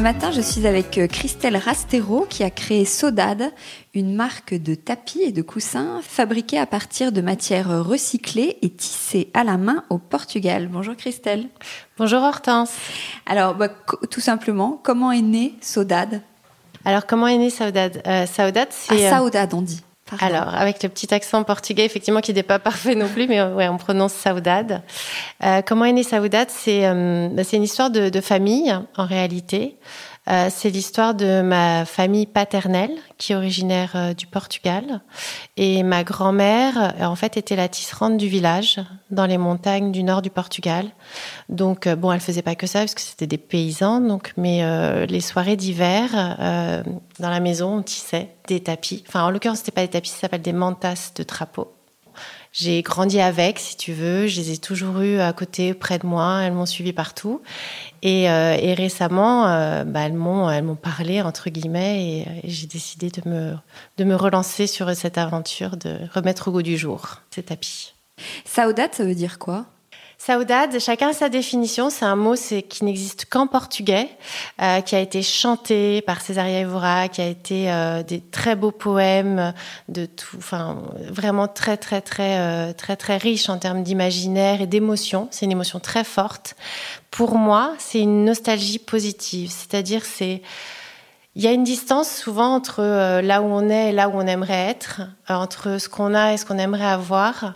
Ce matin, je suis avec euh, Christelle Rastero qui a créé Sodade, une marque de tapis et de coussins fabriqués à partir de matières recyclées et tissées à la main au Portugal. Bonjour Christelle. Bonjour Hortense. Alors, bah, tout simplement, comment est né Sodade Alors, comment est né Saudade? Euh, Saudade, c'est... Ah, Saudade, on dit. Alors, avec le petit accent portugais, effectivement, qui n'est pas parfait non plus, mais ouais, on prononce Saudade. Euh, comment est né Saudade? C'est euh, bah, une histoire de, de, famille, en réalité. Euh, c'est l'histoire de ma famille paternelle, qui est originaire euh, du Portugal. Et ma grand-mère, euh, en fait, était la tisserande du village, dans les montagnes du nord du Portugal. Donc, bon, elle faisait pas que ça, parce que c'était des paysans. Donc, mais les soirées d'hiver, dans la maison, on tissait des tapis. Enfin, en l'occurrence, c'était pas des tapis, ça s'appelle des mantas de trapeau. J'ai grandi avec, si tu veux. Je les ai toujours eues à côté, près de moi. Elles m'ont suivi partout. Et, euh, et récemment, euh, bah, elles m'ont, elles m'ont parlé entre guillemets, et, et, j'ai décidé de me, de me relancer sur cette aventure, de remettre au goût du jour ces tapis. Saudade, ça veut dire quoi? Saudade, chacun sa définition. C'est un mot qui n'existe qu'en portugais, euh, qui a été chanté par Césaria Evora, qui a été euh, des très beaux poèmes vraiment très très très euh, très très riche en termes d'imaginaire et d'émotion. C'est une émotion très forte. Pour moi, c'est une nostalgie positive, c'est-à-dire c'est il y a une distance souvent entre euh, là où on est et là où on aimerait être, euh, entre ce qu'on a et ce qu'on aimerait avoir.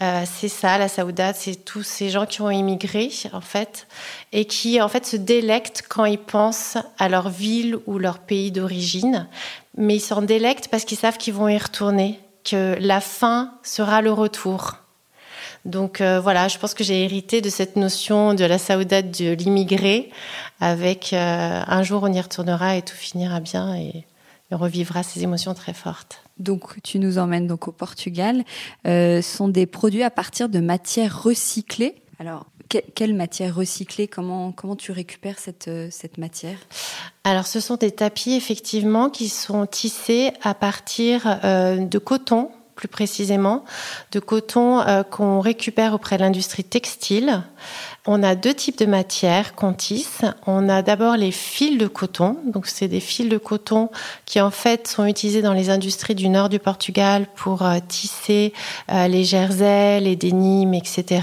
Euh, c'est ça, la Saoudade, c'est tous ces gens qui ont immigré, en fait, et qui, en fait, se délectent quand ils pensent à leur ville ou leur pays d'origine. Mais ils s'en délectent parce qu'ils savent qu'ils vont y retourner, que la fin sera le retour. Donc euh, voilà, je pense que j'ai hérité de cette notion de la saoudade de l'immigré, avec euh, un jour on y retournera et tout finira bien et, on revivra ces émotions très fortes. Donc tu nous emmènes donc au Portugal. Euh, sont des produits à partir de matières recyclées. Alors quelle matière recyclée? Comment comment tu récupères cette cette matière? Alors ce sont des tapis effectivement qui sont tissés à partir de coton plus précisément, de coton euh, qu'on récupère auprès de l'industrie textile. On a deux types de matières qu'on tisse. On a d'abord les fils de coton. Donc, c'est des fils de coton qui, en fait, sont utilisés dans les industries du nord du Portugal pour euh, tisser euh, les jerseys, les dénimes, etc.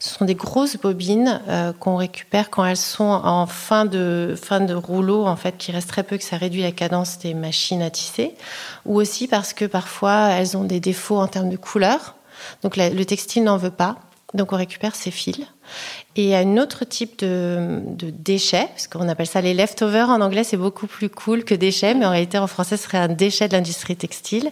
Ce sont des grosses bobines qu'on récupère quand elles sont en fin de, fin de rouleau, en fait, qui reste très peu, que ça réduit la cadence des machines à tisser. Ou aussi parce que parfois, elles ont des défauts en termes de couleur. Donc le textile n'en veut pas. Donc on récupère ces fils. Et il y a un autre type de, de déchets, parce qu'on appelle ça les leftovers. En anglais, c'est beaucoup plus cool que déchets, mais en réalité, en français, ce serait un déchet de l'industrie textile.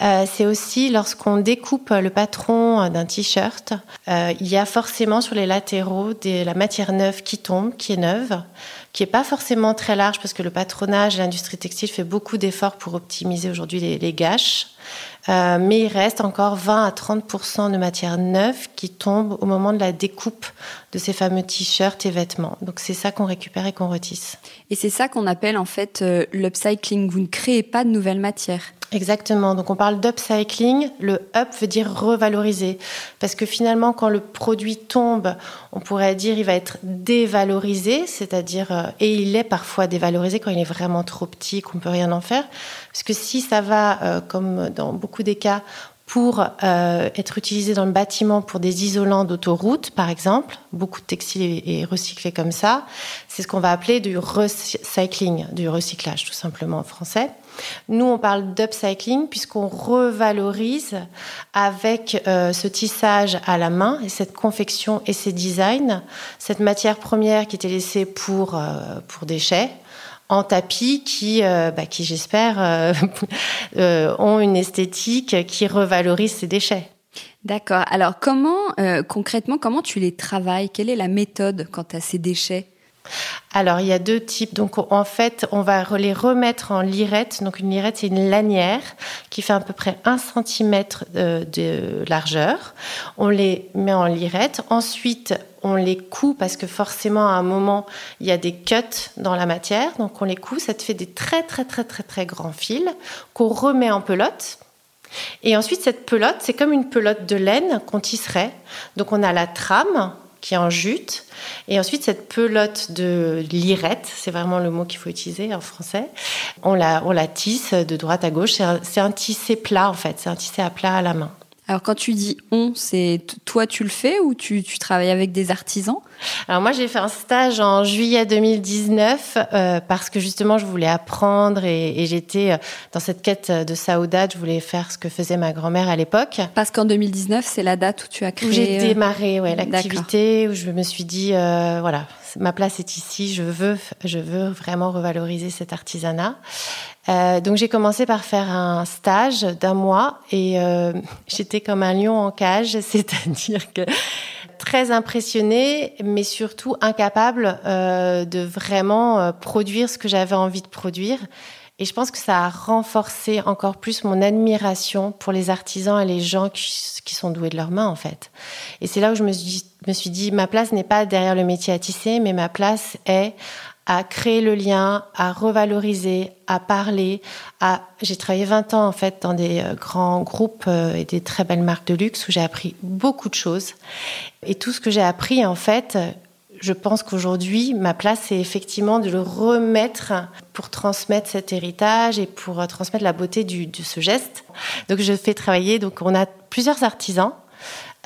Euh, c'est aussi lorsqu'on découpe le patron d'un t-shirt, euh, il y a forcément sur les latéraux de la matière neuve qui tombe, qui est neuve, qui est pas forcément très large, parce que le patronage, l'industrie textile fait beaucoup d'efforts pour optimiser aujourd'hui les, les gâches. Euh, mais il reste encore 20 à 30% de matière neuve qui tombe au moment de la découpe de ces fameux t-shirts et vêtements. Donc c'est ça qu'on récupère et qu'on retisse. Et c'est ça qu'on appelle en fait euh, l'upcycling. Vous ne créez pas de nouvelles matières. Exactement. Donc on parle d'upcycling. Le up veut dire revaloriser. Parce que finalement, quand le produit tombe, on pourrait dire il va être dévalorisé, c'est-à-dire, euh, et il est parfois dévalorisé quand il est vraiment trop petit, qu'on peut rien en faire. Parce que si ça va, euh, comme dans beaucoup des cas, pour euh, être utilisé dans le bâtiment pour des isolants d'autoroute, par exemple. Beaucoup de textiles est recyclé comme ça. C'est ce qu'on va appeler du recycling, du recyclage, tout simplement en français. Nous, on parle d'upcycling puisqu'on revalorise avec euh, ce tissage à la main et cette confection et ces designs, cette matière première qui était laissée pour, euh, pour déchets en tapis qui, euh, bah, qui j'espère, ont une esthétique qui revalorise ces déchets. D'accord. Alors comment, concrètement, comment tu les travailles? Quelle est la méthode quant à ces déchets? Alors, il y a deux types. Donc, en fait, on va les remettre en lirette. Donc, une lirette, c'est une lanière qui fait à peu près un centimètre euh, de, largeur. On les met en lirette. Ensuite, on les coud parce que forcément, à un moment, il y a des cuts dans la matière. Donc, on les coud. Ça te fait des très, très, très, très, très grands fils qu'on remet en pelote. Et ensuite, cette pelote, c'est comme une pelote de laine qu'on tisserait. Donc, on a la trame qui est en jute. Et ensuite, cette pelote de lirette, c'est vraiment le mot qu'il faut utiliser en français, on la, on la tisse de droite à gauche. C'est un, un tissé plat, en fait. C'est un tissé à plat à la main. Alors quand tu dis on, c'est toi tu le fais ou tu, tu travailles avec des artisans? Alors moi j'ai fait un stage en juillet 2019 euh, parce que justement je voulais apprendre et, et j'étais euh, dans cette quête de saouda, je voulais faire ce que faisait ma grand-mère à l'époque. Parce qu'en 2019 c'est la date où tu as créé. Où j'ai euh, démarré ouais, l'activité, où je me suis dit euh, voilà ma place est ici, je veux, je veux vraiment revaloriser cet artisanat. Euh, donc j'ai commencé par faire un stage d'un mois et euh, j'étais comme un lion en cage, c'est-à-dire que très impressionnée, mais surtout incapable euh, de vraiment produire ce que j'avais envie de produire. Et je pense que ça a renforcé encore plus mon admiration pour les artisans et les gens qui, sont doués de leurs mains, en fait. Et c'est là où je me suis, me suis dit, ma place n'est pas derrière le métier à tisser, mais ma place est à créer le lien, à revaloriser, à parler. À... J'ai travaillé 20 ans en fait dans des euh, grands groupes euh, et des très belles marques de luxe où j'ai appris beaucoup de choses. Et tout ce que j'ai appris en fait, je pense qu'aujourd'hui, ma place, c'est effectivement de le remettre pour transmettre cet héritage et pour euh, transmettre la beauté de ce geste. Donc, je fais travailler. Donc, on a plusieurs artisans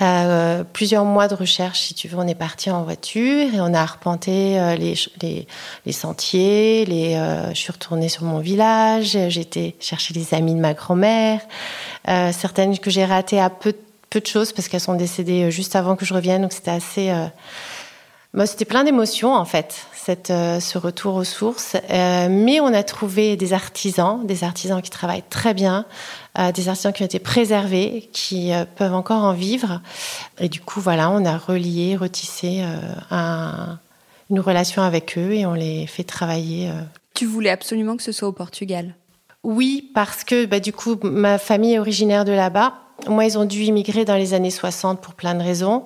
euh, plusieurs mois de recherche, si tu veux, on est parti en voiture et on a arpenté euh, les, sentiers. Je suis retournée sur mon village. J'étais chercher les amis de ma grand-mère. Certaines que j'ai ratées à peu, peu de choses parce qu'elles sont décédées juste avant que je revienne. Donc c'était assez Moi, c'était plein d'émotions en fait, cette, euh, ce retour aux sources. Euh, mais on a trouvé des artisans, des artisans qui travaillent très bien, euh, des artisans qui ont été préservés, qui peuvent encore en vivre. Et du coup, voilà, on a relié, retissé un, une relation avec eux et on les fait travailler. Tu voulais absolument que ce soit au Portugal? Oui, parce que bah, du coup, ma famille est originaire de là-bas. Moi, ils ont dû immigrer dans les années 60 pour plein de raisons.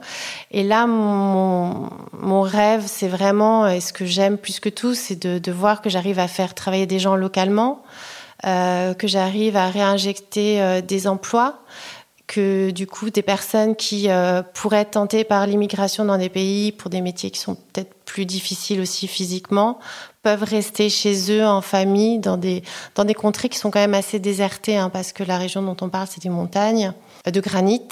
Et là, mon, mon rêve, c'est vraiment, et ce que j'aime plus que tout, c'est de, voir que j'arrive à faire travailler des gens localement, euh, que j'arrive à réinjecter euh, des emplois, que du coup, des personnes qui euh, pourraient être tentées par l'immigration dans des pays pour des métiers qui sont peut-être plus difficiles aussi physiquement, peuvent rester chez eux en famille dans des, dans des contrées qui sont quand même assez désertées, hein, parce que la région dont on parle, c'est des montagnes de granit,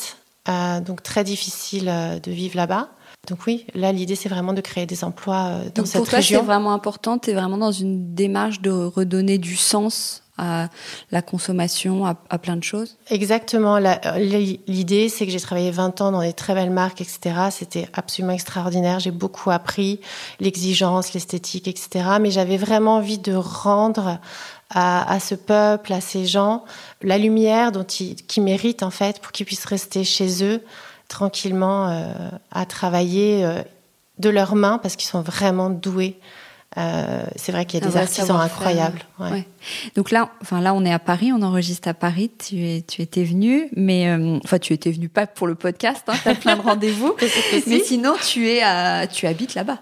euh, donc très difficile euh, de vivre là-bas. Donc oui, là l'idée c'est vraiment de créer des emplois euh, dans donc cette pour toi, région. C'est vraiment important, tu es vraiment dans une démarche de redonner du sens à la consommation, à, à plein de choses? Exactement. L'idée, c'est que j'ai travaillé 20 ans dans des très belles marques, etc. C'était absolument extraordinaire. J'ai beaucoup appris l'exigence, l'esthétique, etc. Mais j'avais vraiment envie de rendre à, à, ce peuple, à ces gens, la lumière dont ils, qui méritent en fait pour qu'ils puissent rester chez eux tranquillement euh, à travailler euh, de leurs mains parce qu'ils sont vraiment doués Euh, c'est vrai qu'il y a des artisans incroyables. Ouais. Donc là, enfin là, on est à Paris, on enregistre à Paris. Tu es, tu étais venu, mais euh, enfin, tu étais venu pas pour le podcast. Hein, tu as plein de rendez-vous, mais sinon, tu es, à, tu habites là-bas.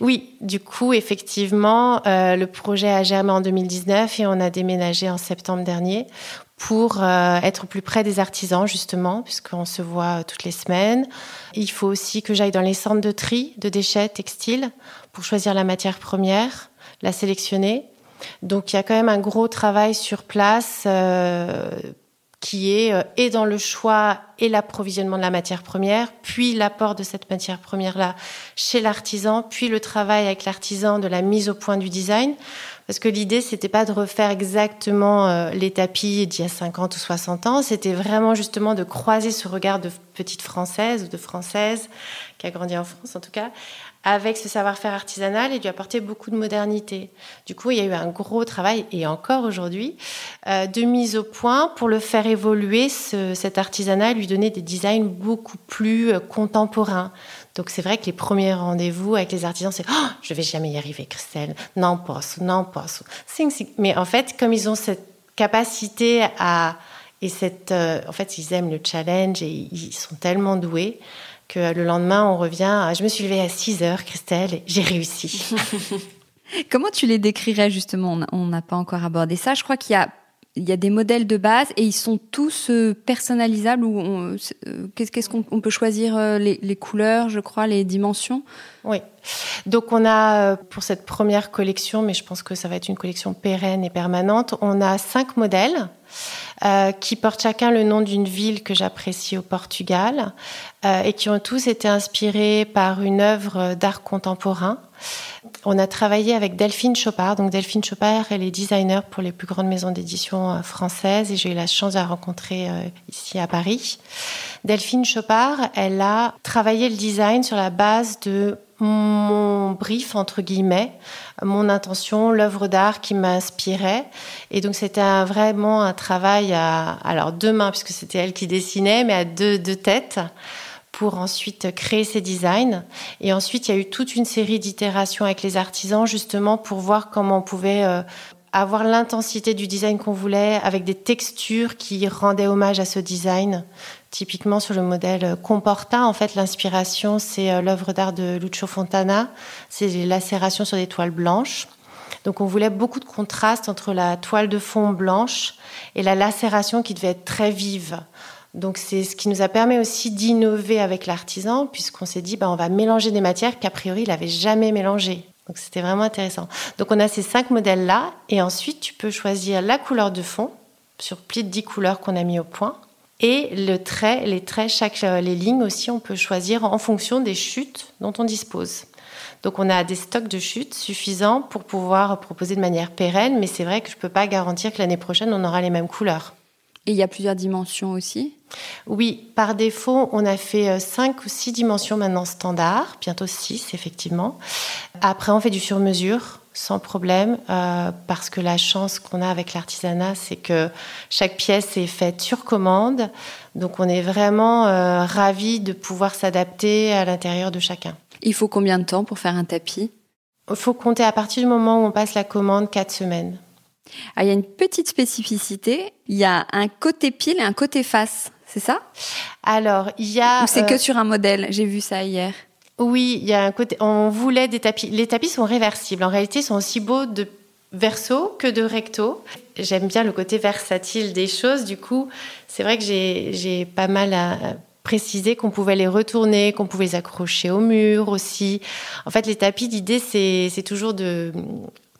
Oui, du coup, effectivement, euh, le projet a germé en 2019 et on a déménagé en septembre dernier pour euh, être plus près des artisans, justement, puisqu'on se voit toutes les semaines. Il faut aussi que j'aille dans les centres de tri de déchets textiles pour choisir la matière première, la sélectionner. Donc il y a quand même un gros travail sur place euh, qui est euh, et dans le choix et l'approvisionnement de la matière première, puis l'apport de cette matière première-là chez l'artisan, puis le travail avec l'artisan de la mise au point du design. Parce que l'idée, c'était pas de refaire exactement euh, les tapis d'il y a 50 ou 60 ans, c'était vraiment justement de croiser ce regard de petite française ou de française, qui a grandi en France en tout cas, avec ce savoir-faire artisanal et lui apporter beaucoup de modernité. Du coup, il y a eu un gros travail, et encore aujourd'hui, euh, de mise au point pour le faire évoluer, ce, cet artisanat, lui donner des designs beaucoup plus euh, contemporains. Donc c'est vrai que les premiers rendez-vous avec les artisans, c'est oh, je vais jamais y arriver, Christelle. Non, pas, non, pas. Mais en fait, comme ils ont cette capacité à et cette, euh, en fait, ils aiment le challenge et ils sont tellement doués que le lendemain, on revient. Je me suis levée à 6 heures, Christelle, j'ai réussi. Comment tu les décrirais justement? On n'a pas encore abordé ça. Je crois qu'il y a il y a des modèles de base et ils sont tous euh, personnalisables ou euh, qu'est-ce qu'on peut choisir euh, les, les, couleurs, je crois, les dimensions? Oui. Donc on a pour cette première collection, mais je pense que ça va être une collection pérenne et permanente, on a cinq modèles. Euh, qui portent chacun le nom d'une ville que j'apprécie au Portugal euh, et qui ont tous été inspirés par une œuvre d'art contemporain. On a travaillé avec Delphine Chopard. Donc Delphine Chopard, elle est designer pour les plus grandes maisons d'édition euh, françaises et j'ai eu la chance de la rencontrer ici à Paris. Delphine Chopard, elle a travaillé le design sur la base de mon brief, entre guillemets, mon intention, l'œuvre d'art qui m'inspirait. Et donc, c'était vraiment un travail à, alors deux mains, puisque c'était elle qui dessinait, mais à deux, têtes pour ensuite créer ces designs. Et ensuite, il y a eu toute une série d'itérations avec les artisans, justement, pour voir comment on pouvait euh, avoir l'intensité du design qu'on voulait, avec des textures qui rendaient hommage à ce design. Typiquement sur le modèle Comporta, en fait, l'inspiration, c'est euh, l'œuvre d'art de Lucio Fontana, c'est les lacérations sur des toiles blanches. Donc on voulait beaucoup de contraste entre la toile de fond blanche et la lacération qui devait être très vive. Donc c'est ce qui nous a permis aussi d'innover avec l'artisan, puisqu'on s'est dit, ben, on va mélanger des matières qu'a priori il n'avait jamais mélangées. Donc c'était vraiment intéressant. Donc on a ces cinq modèles-là, et ensuite tu peux choisir la couleur de fond sur pli de 10 couleurs qu'on a mis au point. Et le trait, les traits, chaque, euh, les lignes aussi, on peut choisir en fonction des chutes dont on dispose. Donc on a des stocks de chutes suffisants pour pouvoir proposer de manière pérenne, mais c'est vrai que je ne peux pas garantir que l'année prochaine, on aura les mêmes couleurs. Et il y a plusieurs dimensions aussi Oui, par défaut, on a fait 5 euh, ou 6 dimensions maintenant standard, bientôt 6 effectivement. Après, on fait du sur-mesure sans problème, euh, parce que la chance qu'on a avec l'artisanat, c'est que chaque pièce est faite sur commande. Donc on est vraiment euh, ravis de pouvoir s'adapter à l'intérieur de chacun. Il faut combien de temps pour faire un tapis? Il faut compter à partir du moment où on passe la commande, 4 semaines. Ah, il y a une petite spécificité, il y a un côté pile et un côté face, c'est ça? Alors, il y a... Ou c'est que euh, sur un modèle, j'ai vu ça hier. Oui, il y a un côté. On voulait des tapis. Les tapis sont réversibles. En réalité, ils sont aussi beaux de verso que de recto. J'aime bien le côté versatile des choses. Du coup, c'est vrai que j'ai pas mal à préciser qu'on pouvait les retourner, qu'on pouvait les accrocher au mur aussi. En fait, les tapis, l'idée, c'est toujours de.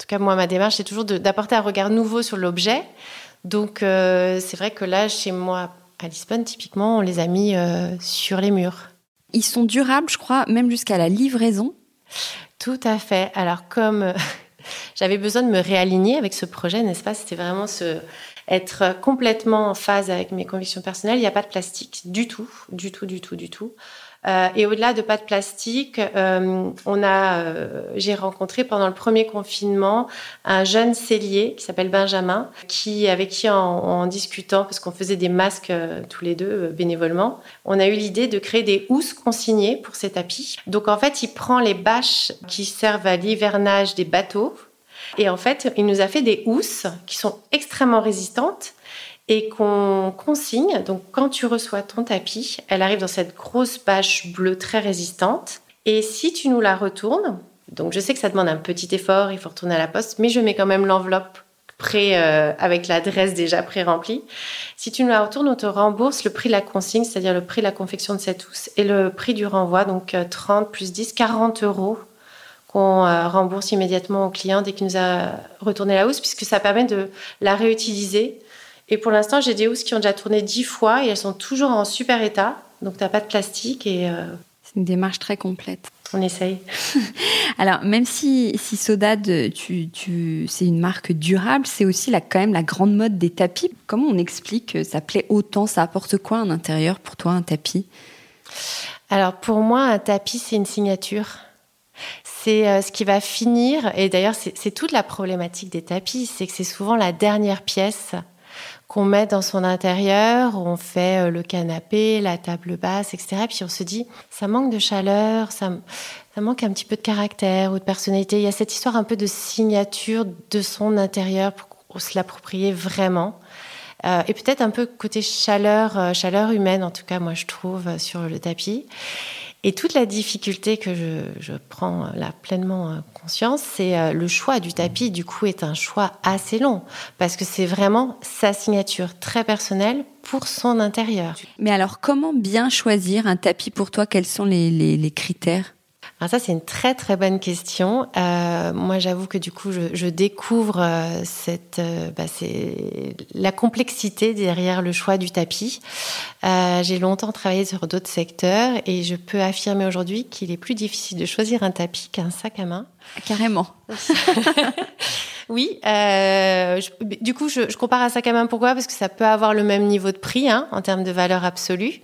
En tout cas, moi, ma démarche, c'est toujours d'apporter un regard nouveau sur l'objet. Donc, euh, c'est vrai que là, chez moi, à Lisbonne, typiquement, on les a mis euh, sur les murs. Ils sont durables, je crois, même jusqu'à la livraison. Tout à fait. Alors comme euh, j'avais besoin de me réaligner avec ce projet, n'est-ce pas? C'était vraiment ce être complètement en phase avec mes convictions personnelles. Il n'y a pas de plastique du tout, du tout, du tout, du tout. Euh, et au-delà de pas de plastique, euh, on a, euh, j'ai rencontré pendant le premier confinement un jeune cellier qui s'appelle Benjamin, qui avec qui en, en discutant, parce qu'on faisait des masques tous les deux bénévolement, on a eu l'idée de créer des housses consignées pour ces tapis. Donc en fait, il prend les bâches qui servent à l'hivernage des bateaux. Et en fait, il nous a fait des housses qui sont extrêmement résistantes et qu'on consigne. Donc, quand tu reçois ton tapis, elle arrive dans cette grosse bâche bleue très résistante. Et si tu nous la retournes, donc je sais que ça demande un petit effort, il faut retourner à la poste, mais je mets quand même l'enveloppe euh, avec l'adresse déjà pré-remplie. Si tu nous la retournes, on te rembourse le prix de la consigne, c'est-à-dire le prix de la confection de cette housse et le prix du renvoi, donc 30 euh, plus 10, 40 euros qu'on euh, rembourse immédiatement au client dès qu'il nous a retourné la housse, puisque ça permet de la réutiliser et pour l'instant, j'ai des housses qui ont déjà tourné dix fois et elles sont toujours en super état. Donc, tu n'as pas de plastique et. Euh, c'est une démarche très complète. On essaye. Alors, même si, si tu, tu, c'est une marque durable, c'est aussi la, quand même la grande mode des tapis. Comment on explique que ça plaît autant Ça apporte quoi un intérieur pour toi, un tapis? Alors, pour moi, un tapis, c'est une signature. C'est euh, ce qui va finir, et d'ailleurs, c'est toute la problématique des tapis, c'est que c'est souvent la dernière pièce qu'on met dans son intérieur, on fait euh, le canapé, la table basse, etc. Puis on se dit, ça manque de chaleur, ça, ça manque un petit peu de caractère ou de personnalité. Il y a cette histoire un peu de signature de son intérieur pour se l'approprier vraiment. Euh, et peut-être un peu côté chaleur, euh, chaleur humaine en tout cas, moi je trouve, sur le tapis. Et toute la difficulté que je, prends là pleinement euh, conscience, c'est euh, le choix du tapis, du coup, est un choix assez long, parce que c'est vraiment sa signature très personnelle pour son intérieur. Mais alors, comment bien choisir un tapis pour toi? Quels sont les critères? Ça, c'est une très très bonne question. Euh, moi, j'avoue que du coup, je, découvre euh, cette, euh, bah, la complexité derrière le choix du tapis. J'ai longtemps travaillé sur d'autres secteurs et je peux affirmer aujourd'hui qu'il est plus difficile de choisir un tapis qu'un sac à main. Carrément. oui. du coup, je, compare à sac à main. Pourquoi? Parce que ça peut avoir le même niveau de prix hein, en termes de valeur absolue.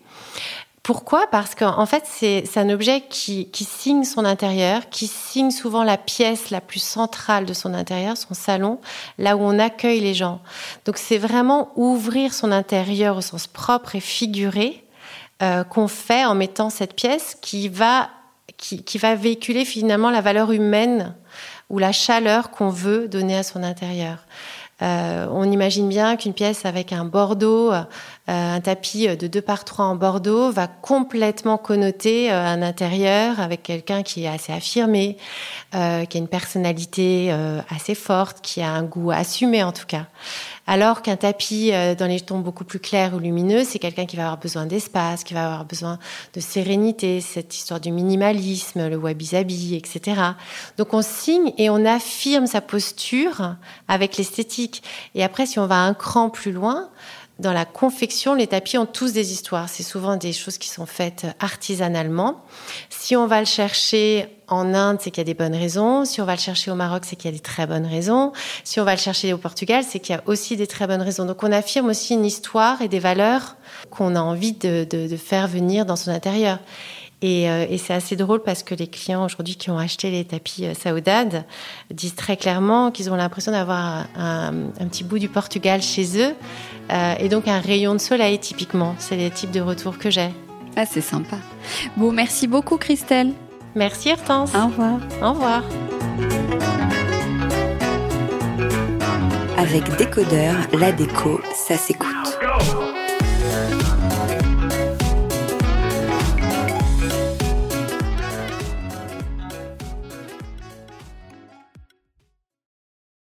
Pourquoi? Parce qu'en fait, c'est un objet qui, signe son intérieur, qui signe souvent la pièce la plus centrale de son intérieur, son salon, là où on accueille les gens. Donc c'est vraiment ouvrir son intérieur au sens propre et figuré euh, qu'on fait en mettant cette pièce qui va, qui, qui va véhiculer finalement la valeur humaine ou la chaleur qu'on veut donner à son intérieur. Euh, on imagine bien qu'une pièce avec un bordeaux, euh, un tapis de 2 par 3 en bordeaux, va complètement connoter euh, un intérieur avec quelqu'un qui est assez affirmé, qui a une personnalité assez forte, qui a un goût assumé en tout cas. Alors qu'un tapis euh, dans les tons beaucoup plus clairs ou lumineux, c'est quelqu'un qui va avoir besoin d'espace, qui va avoir besoin de sérénité, cette histoire du minimalisme, le wabi-sabi, etc. Donc on signe et on affirme sa posture avec l'esthétique. Et après, si on va un cran plus loin, dans la confection, les tapis ont tous des histoires. C'est souvent des choses qui sont faites artisanalement. Si on va le chercher en Inde, c'est qu'il y a des bonnes raisons. Si on va le chercher au Maroc, c'est qu'il y a des très bonnes raisons. Si on va le chercher au Portugal, c'est qu'il y a aussi des très bonnes raisons. Donc on affirme aussi une histoire et des valeurs qu'on a envie de, faire venir dans son intérieur. Euh, et, c'est assez drôle parce que les clients aujourd'hui qui ont acheté les tapis euh, Saoudade disent très clairement qu'ils ont l'impression d'avoir un, petit bout du Portugal chez eux euh, et donc un rayon de soleil typiquement. C'est les types de retours que j'ai. Ah, c'est sympa. Bon, merci beaucoup Christelle. Merci Hortense. Au revoir. Au revoir. Avec Décodeur, la déco, ça s'écoute.